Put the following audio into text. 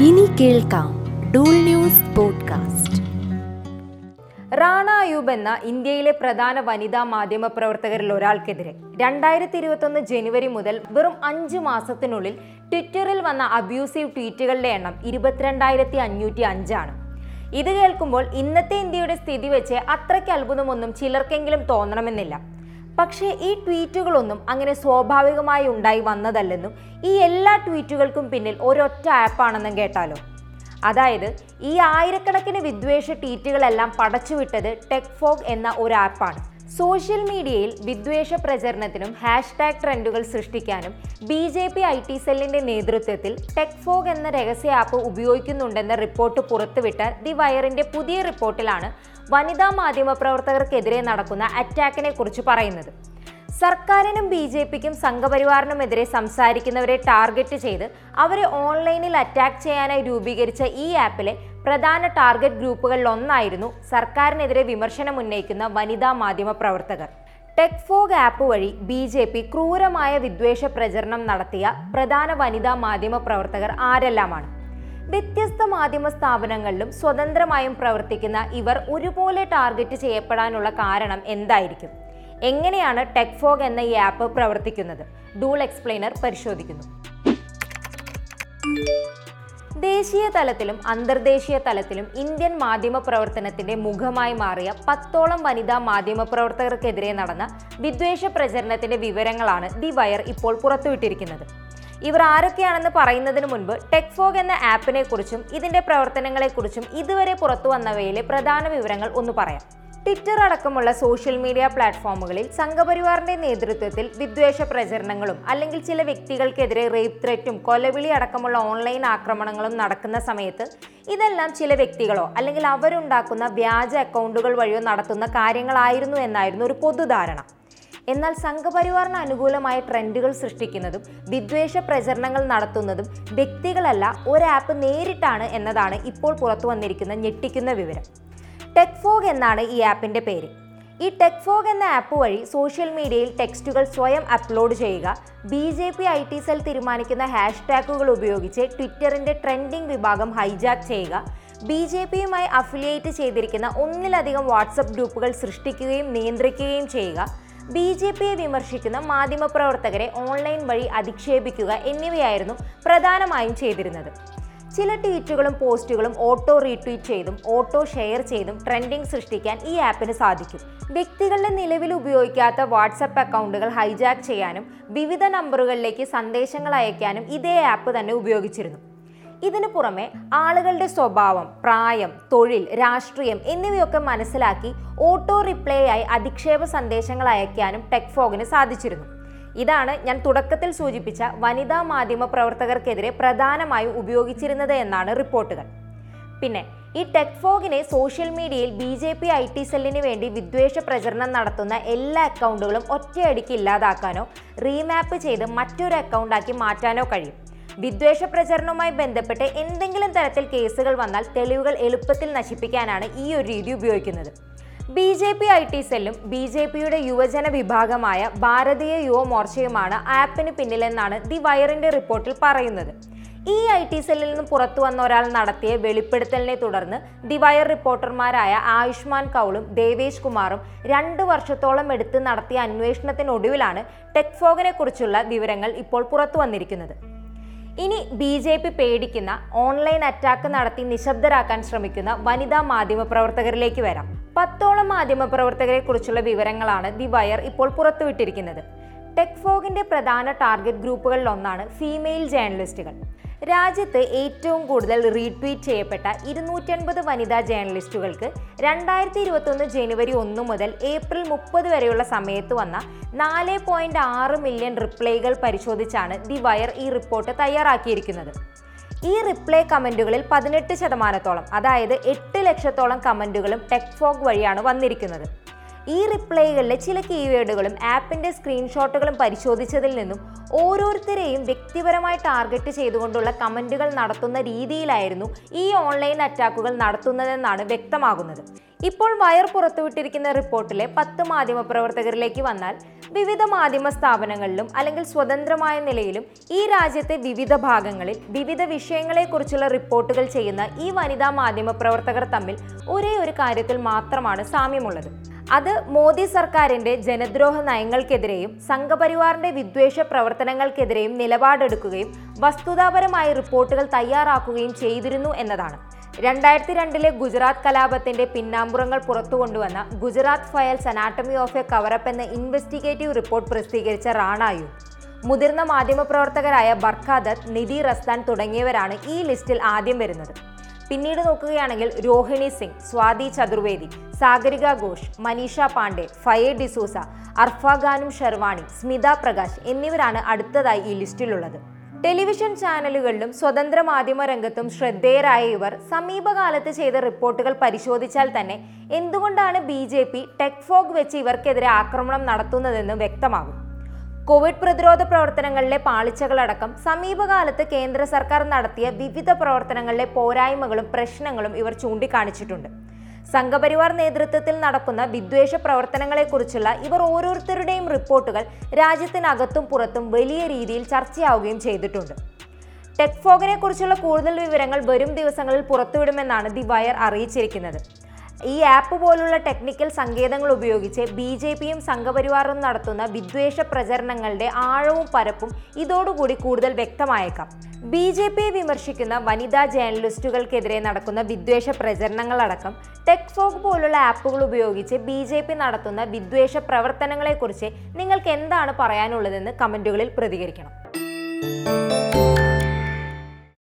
ഇനി കേൾക്കാം Dool news podcast. Rana Ayyub എന്ന ഇന്ത്യയിലെ പ്രധാന വനിതാ മാധ്യമ പ്രവർത്തകരിൽ ഒരാൾക്കെതിരെ രണ്ടായിരത്തി ഇരുപത്തൊന്ന് ജനുവരി മുതൽ വെറും അഞ്ച് മാസത്തിനുള്ളിൽ ട്വിറ്ററിൽ വന്ന അബ്യൂസീവ് ട്വീറ്റുകളുടെ എണ്ണം ഇരുപത്തിരണ്ടായിരത്തി അഞ്ഞൂറ്റി അഞ്ചാണ് ഇത് കേൾക്കുമ്പോൾ ഇന്നത്തെ ഇന്ത്യയുടെ സ്ഥിതി വെച്ച് അത്രയ്ക്ക് അത്ഭുതമൊന്നും ചിലർക്കെങ്കിലും തോന്നണമെന്നില്ല. പക്ഷേ ഈ ട്വീറ്റുകളൊന്നും അങ്ങനെ സ്വാഭാവികമായി ഉണ്ടായി വന്നതല്ലെന്നും ഈ എല്ലാ ട്വീറ്റുകൾക്കും പിന്നിൽ ഒരൊറ്റ ആപ്പാണെന്നും കേട്ടാലോ? അതായത് ഈ ആയിരക്കണക്കിന് വിദ്വേഷ ട്വീറ്റുകളെല്ലാം പടച്ചുവിട്ടത് ടെക് ഫോഗ് എന്ന ഒരു ആപ്പാണ് സോഷ്യൽ മീഡിയയിൽ വിദ്വേഷ പ്രചരണത്തിനും ഹാഷ്ടാഗ് ട്രെൻഡുകൾ സൃഷ്ടിക്കാനും B J P I T സെല്ലിന്റെ നേതൃത്വത്തിൽ ടെക്ഫോഗ് എന്ന രഹസ്യ ആപ്പ് ഉപയോഗിക്കുന്നുണ്ടെന്ന റിപ്പോർട്ട് പുറത്തുവിട്ട ദി വയറിന്റെ പുതിയ റിപ്പോർട്ടിലാണ് വനിതാ മാധ്യമ പ്രവർത്തകർക്കെതിരെ നടക്കുന്ന അറ്റാക്കിനെ കുറിച്ച് പറയുന്നത്. സർക്കാരിനും ബി ജെ പിക്കും സംഘപരിവാറിനുമെതിരെ സംസാരിക്കുന്നവരെ ടാർഗറ്റ് ചെയ്ത് അവരെ ഓൺലൈനിൽ അറ്റാക്ക് ചെയ്യാനായി രൂപീകരിച്ച ഈ ആപ്പിലെ പ്രധാന ടാർഗറ്റ് ഗ്രൂപ്പുകളിൽ ഒന്നായിരുന്നു സർക്കാരിനെതിരെ വിമർശനം ഉന്നയിക്കുന്ന വനിതാ മാധ്യമ പ്രവർത്തകർ. ടെക്ഫോഗ് ആപ്പ് വഴി ബി ജെ പി ക്രൂരമായ വിദ്വേഷ പ്രചരണം നടത്തിയ പ്രധാന വനിതാ മാധ്യമ പ്രവർത്തകർ ആരെല്ലാമാണ്? വ്യത്യസ്ത മാധ്യമ സ്ഥാപനങ്ങളിലും സ്വതന്ത്രമായും പ്രവർത്തിക്കുന്ന ഇവർ ഒരുപോലെ ടാർഗറ്റ് ചെയ്യപ്പെടാനുള്ള കാരണം എന്തായിരിക്കും? എങ്ങനെയാണ് ടെക്ഫോഗ് എന്ന ഈ ആപ്പ് പ്രവർത്തിക്കുന്നത്? ഡൂൾ എക്സ്പ്ലെയിനർ പരിശോധിക്കുന്നു. ദേശീയ തലത്തിലും അന്തർദേശീയ തലത്തിലും ഇന്ത്യൻ മാധ്യമ പ്രവർത്തനത്തിന്റെ മുഖമായി മാറിയ പത്തോളം വനിതാ മാധ്യമ പ്രവർത്തകർക്കെതിരെ നടന്ന വിദ്വേഷ പ്രചരണത്തിന്റെ വിവരങ്ങളാണ് ദി വയർ ഇപ്പോൾ പുറത്തുവിട്ടിരിക്കുന്നത്. ഇവർ ആരൊക്കെയാണെന്ന് പറയുന്നതിന് മുൻപ് ടെക്ഫോഗ് എന്ന ആപ്പിനെക്കുറിച്ചും ഇതിന്റെ പ്രവർത്തനങ്ങളെക്കുറിച്ചും ഇതുവരെ പുറത്തു വന്നവയിലെ പ്രധാന വിവരങ്ങൾ ഒന്ന് പറയാം. ട്വിറ്റർ അടക്കമുള്ള സോഷ്യൽ മീഡിയ പ്ലാറ്റ്ഫോമുകളിൽ സംഘപരിവാറിന്റെ നേതൃത്വത്തിൽ വിദ്വേഷ പ്രചരണങ്ങളും അല്ലെങ്കിൽ ചില വ്യക്തികൾക്കെതിരെ റേപ്പ് ത്രെറ്റും കൊലവിളി അടക്കമുള്ള ഓൺലൈൻ ആക്രമണങ്ങളും നടക്കുന്ന സമയത്ത് ഇതെല്ലാം ചില വ്യക്തികളോ അല്ലെങ്കിൽ അവരുണ്ടാക്കുന്ന വ്യാജ അക്കൗണ്ടുകൾ വഴിയോ നടത്തുന്ന കാര്യങ്ങളായിരുന്നു എന്നായിരുന്നു ഒരു പൊതുധാരണ. എന്നാൽ സംഘപരിവാറിന് അനുകൂലമായ ട്രെൻഡുകൾ സൃഷ്ടിക്കുന്നതും വിദ്വേഷ പ്രചരണങ്ങൾ നടത്തുന്നതും വ്യക്തികളല്ല ഒരു ആപ്പ് നേരിട്ടാണ് എന്നതാണ് ഇപ്പോൾ പുറത്തു വന്നിരിക്കുന്ന ഞെട്ടിക്കുന്ന വിവരം. ടെക്ഫോഗ് എന്നാണ് ഈ ആപ്പിന്റെ പേര്. ഈ ടെക്ഫോഗ് എന്ന ആപ്പ് വഴി സോഷ്യൽ മീഡിയയിൽ ടെക്സ്റ്റുകൾ സ്വയം അപ്ലോഡ് ചെയ്യുക B J P I T cell തീരുമാനിക്കുന്ന ഹാഷ്ടാഗുകൾ ഉപയോഗിച്ച് ട്വിറ്ററിന്റെ ട്രെൻഡിംഗ് വിഭാഗം ഹൈജാക്ക് ചെയ്യുക ബി ജെ പിയുമായി അഫിലിയേറ്റ് ചെയ്തിരിക്കുന്ന ഒന്നിലധികം വാട്സപ്പ് ഗ്രൂപ്പുകൾ സൃഷ്ടിക്കുകയും നിയന്ത്രിക്കുകയും ചെയ്യുക ബി ജെ പിയെ വിമർശിക്കുന്ന മാധ്യമപ്രവർത്തകരെ ഓൺലൈൻ വഴി അധിക്ഷേപിക്കുക എന്നിവയായിരുന്നു പ്രധാനമായും ചെയ്തിരുന്നത്. ചില ട്വീറ്റുകളും പോസ്റ്റുകളും ഓട്ടോ റീട്വീറ്റ് ചെയ്തും ഓട്ടോ ഷെയർ ചെയ്തും ട്രെൻഡിംഗ് സൃഷ്ടിക്കാൻ ഈ ആപ്പിന് സാധിക്കും. വ്യക്തികളുടെ നിലവിൽ ഉപയോഗിക്കാത്ത വാട്സപ്പ് അക്കൗണ്ടുകൾ ഹൈജാക്ക് ചെയ്യാനും വിവിധ നമ്പറുകളിലേക്ക് സന്ദേശങ്ങൾ അയക്കാനും ഇതേ ആപ്പ് തന്നെ ഉപയോഗിച്ചിരുന്നു. ഇതിനു പുറമെ ആളുകളുടെ സ്വഭാവം പ്രായം തൊഴിൽ രാഷ്ട്രീയം എന്നിവയൊക്കെ മനസ്സിലാക്കി ഓട്ടോ റിപ്ലൈ ആയി അധിക്ഷേപ സന്ദേശങ്ങൾ അയക്കാനും ടെക്ഫോഗിന് സാധിച്ചിരുന്നു. ഇതാണ് ഞാൻ തുടക്കത്തിൽ സൂചിപ്പിച്ച വനിതാ മാധ്യമ പ്രവർത്തകർക്കെതിരെ പ്രധാനമായും ഉപയോഗിച്ചിരുന്നത് എന്നാണ് റിപ്പോർട്ടുകൾ. പിന്നെ ഈ ടെക് ഫോഗിനെ സോഷ്യൽ മീഡിയയിൽ B J P I T സെല്ലിന് വേണ്ടി വിദ്വേഷ പ്രചരണം നടത്തുന്ന എല്ലാ അക്കൗണ്ടുകളും ഒറ്റയടിക്ക് ഇല്ലാതാക്കാനോ റീമാപ്പ് ചെയ്ത് മറ്റൊരു അക്കൗണ്ടാക്കി മാറ്റാനോ കഴിയും. വിദ്വേഷ പ്രചരണവുമായി ബന്ധപ്പെട്ട് എന്തെങ്കിലും തരത്തിൽ കേസുകൾ വന്നാൽ തെളിവുകൾ എളുപ്പത്തിൽ നശിപ്പിക്കാനാണ് ഈ ഒരു രീതി ഉപയോഗിക്കുന്നത്. B J P I T സെല്ലും ബി ജെ പിയുടെ യുവജന വിഭാഗമായ ഭാരതീയ യുവമോർച്ചയുമാണ് ആപ്പിന് പിന്നിലെന്നാണ് ദി വയറിന്റെ റിപ്പോർട്ടിൽ പറയുന്നത്. ഈ ഐ ടി സെല്ലിൽ നിന്ന് പുറത്തു വന്ന ഒരാൾ നടത്തിയ വെളിപ്പെടുത്തലിനെ തുടർന്ന് ദി വയർ റിപ്പോർട്ടർമാരായ ആയുഷ്മാൻ കൗളും ദേവേഷ് കുമാറും രണ്ട് വർഷത്തോളം എടുത്ത് നടത്തിയ അന്വേഷണത്തിനൊടുവിലാണ് ടെക്ഫോഗിനെ കുറിച്ചുള്ള വിവരങ്ങൾ ഇപ്പോൾ പുറത്തു വന്നിരിക്കുന്നത്. ഇനി ബി ജെ പി പേടിക്കുന്ന ഓൺലൈൻ അറ്റാക്ക് നടത്തി നിശബ്ദരാക്കാൻ ശ്രമിക്കുന്ന വനിതാ മാധ്യമ പ്രവർത്തകരിലേക്ക് വരാം. പത്തോളം മാധ്യമ പ്രവർത്തകരെ കുറിച്ചുള്ള വിവരങ്ങളാണ് ദി വയർ ഇപ്പോൾ പുറത്തുവിട്ടിരിക്കുന്നത്. ടെക്ഫോഗിന്റെ പ്രധാന ടാർഗറ്റ് ഗ്രൂപ്പുകളിൽ ഒന്നാണ് ഫീമെയിൽ ജേർണലിസ്റ്റുകൾ രാജ്യത്ത് ഏറ്റവും കൂടുതൽ റീട്വീറ്റ് ചെയ്യപ്പെട്ട ഇരുന്നൂറ്റൻപത് വനിതാ ജേർണലിസ്റ്റുകൾക്ക് രണ്ടായിരത്തി ഇരുപത്തൊന്ന് ജനുവരി ഒന്ന് മുതൽ ഏപ്രിൽ മുപ്പത് വരെയുള്ള സമയത്ത് വന്ന നാല് പോയിന്റ് ആറ് മില്യൺ റിപ്ലൈകൾ പരിശോധിച്ചാണ് ദി വയർ ഈ റിപ്പോർട്ട് തയ്യാറാക്കിയിരിക്കുന്നത്. ഈ റിപ്ലൈ കമന്റുകളിൽ പതിനെട്ട് ശതമാനത്തോളം അതായത് എട്ട് ലക്ഷത്തോളം കമന്റുകളും ടെക്ഫോഗ് വഴിയാണ് വന്നിരിക്കുന്നത്. ഈ റിപ്ലൈകളിലെ ചില കീവേഡുകളും ആപ്പിന്റെ സ്ക്രീൻഷോട്ടുകളും പരിശോധിച്ചതിൽ നിന്നും ഓരോരുത്തരെയും വ്യക്തിപരമായി ടാർഗറ്റ് ചെയ്തുകൊണ്ടുള്ള കമന്റുകൾ നടത്തുന്ന രീതിയിലായിരുന്നു ഈ ഓൺലൈൻ അറ്റാക്കുകൾ നടത്തുന്നതെന്നാണ് വ്യക്തമാകുന്നത്. ഇപ്പോൾ വയർ പുറത്തുവിട്ടിരിക്കുന്ന റിപ്പോർട്ടിലെ പത്ത് മാധ്യമപ്രവർത്തകരിലേക്ക് വന്നാൽ വിവിധ മാധ്യമ സ്ഥാപനങ്ങളിലും അല്ലെങ്കിൽ സ്വതന്ത്രമായ നിലയിലും ഈ രാജ്യത്തെ വിവിധ ഭാഗങ്ങളിൽ വിവിധ വിഷയങ്ങളെക്കുറിച്ചുള്ള റിപ്പോർട്ടുകൾ ചെയ്യുന്ന ഈ വനിതാ മാധ്യമപ്രവർത്തകർ തമ്മിൽ ഒരേ ഒരു കാര്യത്തിൽ മാത്രമാണ് സാമ്യമുള്ളത്. അത് മോദി സർക്കാരിന്റെ ജനദ്രോഹ നയങ്ങൾക്കെതിരെയും സംഘപരിവാറിന്റെ വിദ്വേഷ പ്രവർത്തനങ്ങൾക്കെതിരെയും നിലപാടെടുക്കുകയും വസ്തുതാപരമായ റിപ്പോർട്ടുകൾ തയ്യാറാക്കുകയും ചെയ്തിരുന്നു എന്നതാണ്. രണ്ടായിരത്തി രണ്ടിലെ ഗുജറാത്ത് കലാപത്തിന്റെ പിന്നാമ്പുറങ്ങൾ പുറത്തുകൊണ്ടുവന്ന Gujarat files anatomy of a coverup എന്ന ഇൻവെസ്റ്റിഗേറ്റീവ് റിപ്പോർട്ട് പ്രസിദ്ധീകരിച്ച റാണായു. മുതിർന്ന മാധ്യമപ്രവർത്തകരായ ബർഖാദത്ത് നിധി റസ്താൻ തുടങ്ങിയവരാണ് ഈ ലിസ്റ്റിൽ ആദ്യം വരുന്നത്. പിന്നീട് നോക്കുകയാണെങ്കിൽ രോഹിണി സിംഗ് സ്വാതി ചതുർവേദി സാഗരിക ഘോഷ് മനീഷ പാണ്ഡെ ഫയ ഡിസൂസ അർഫ ഖാനും ഷെർവാണി സ്മിത പ്രകാശ് എന്നിവരാണ് അടുത്തതായി ഈ ലിസ്റ്റിലുള്ളത്. ടെലിവിഷൻ ചാനലുകളിലും സ്വതന്ത്ര മാധ്യമ രംഗത്തും ശ്രദ്ധേയരായ ഇവർ സമീപകാലത്ത് ചെയ്ത റിപ്പോർട്ടുകൾ പരിശോധിച്ചാൽ തന്നെ എന്തുകൊണ്ടാണ് B J P Tek Fog വെച്ച് ഇവർക്കെതിരെ ആക്രമണം നടത്തുന്നതെന്ന് വ്യക്തമാകും. കോവിഡ് പ്രതിരോധ പ്രവർത്തനങ്ങളിലെ പാളിച്ചകളടക്കം സമീപകാലത്ത് കേന്ദ്ര സർക്കാർ നടത്തിയ വിവിധ പ്രവർത്തനങ്ങളിലെ പോരായ്മകളും പ്രശ്നങ്ങളും ഇവർ ചൂണ്ടിക്കാണിച്ചിട്ടുണ്ട്. സംഘപരിവാർ നേതൃത്വത്തിൽ നടക്കുന്ന വിദ്വേഷ പ്രവർത്തനങ്ങളെക്കുറിച്ചുള്ള ഇവർ ഓരോരുത്തരുടെയും റിപ്പോർട്ടുകൾ രാജ്യത്തിനകത്തും പുറത്തും വലിയ രീതിയിൽ ചർച്ചയാവുകയും ചെയ്തിട്ടുണ്ട്. ടെക്ഫോഗിനെക്കുറിച്ചുള്ള കുറിച്ചുള്ള കൂടുതൽ വിവരങ്ങൾ വരും ദിവസങ്ങളിൽ പുറത്തുവിടുമെന്നാണ് ദി വയർ അറിയിച്ചിരിക്കുന്നത്. ഈ ആപ്പ് പോലുള്ള ടെക്നിക്കൽ സങ്കേതങ്ങൾ ഉപയോഗിച്ച് ബി ജെ പിയും സംഘപരിവാറും നടത്തുന്ന വിദ്വേഷ പ്രചരണങ്ങളുടെ ആഴവും പരപ്പും ഇതോടുകൂടി കൂടുതൽ വ്യക്തമായേക്കാം. ബി ജെ പിയെ വിമർശിക്കുന്ന വനിതാ ജേർണലിസ്റ്റുകൾക്കെതിരെ നടക്കുന്ന വിദ്വേഷ പ്രചരണങ്ങളടക്കം ടെക് ഫോഗ് പോലുള്ള ആപ്പുകൾ ഉപയോഗിച്ച് ബി ജെ പി നടത്തുന്ന വിദ്വേഷ പ്രവർത്തനങ്ങളെക്കുറിച്ച് നിങ്ങൾക്ക് എന്താണ് പറയാനുള്ളതെന്ന് കമന്റുകളിൽ പ്രതികരിക്കണം.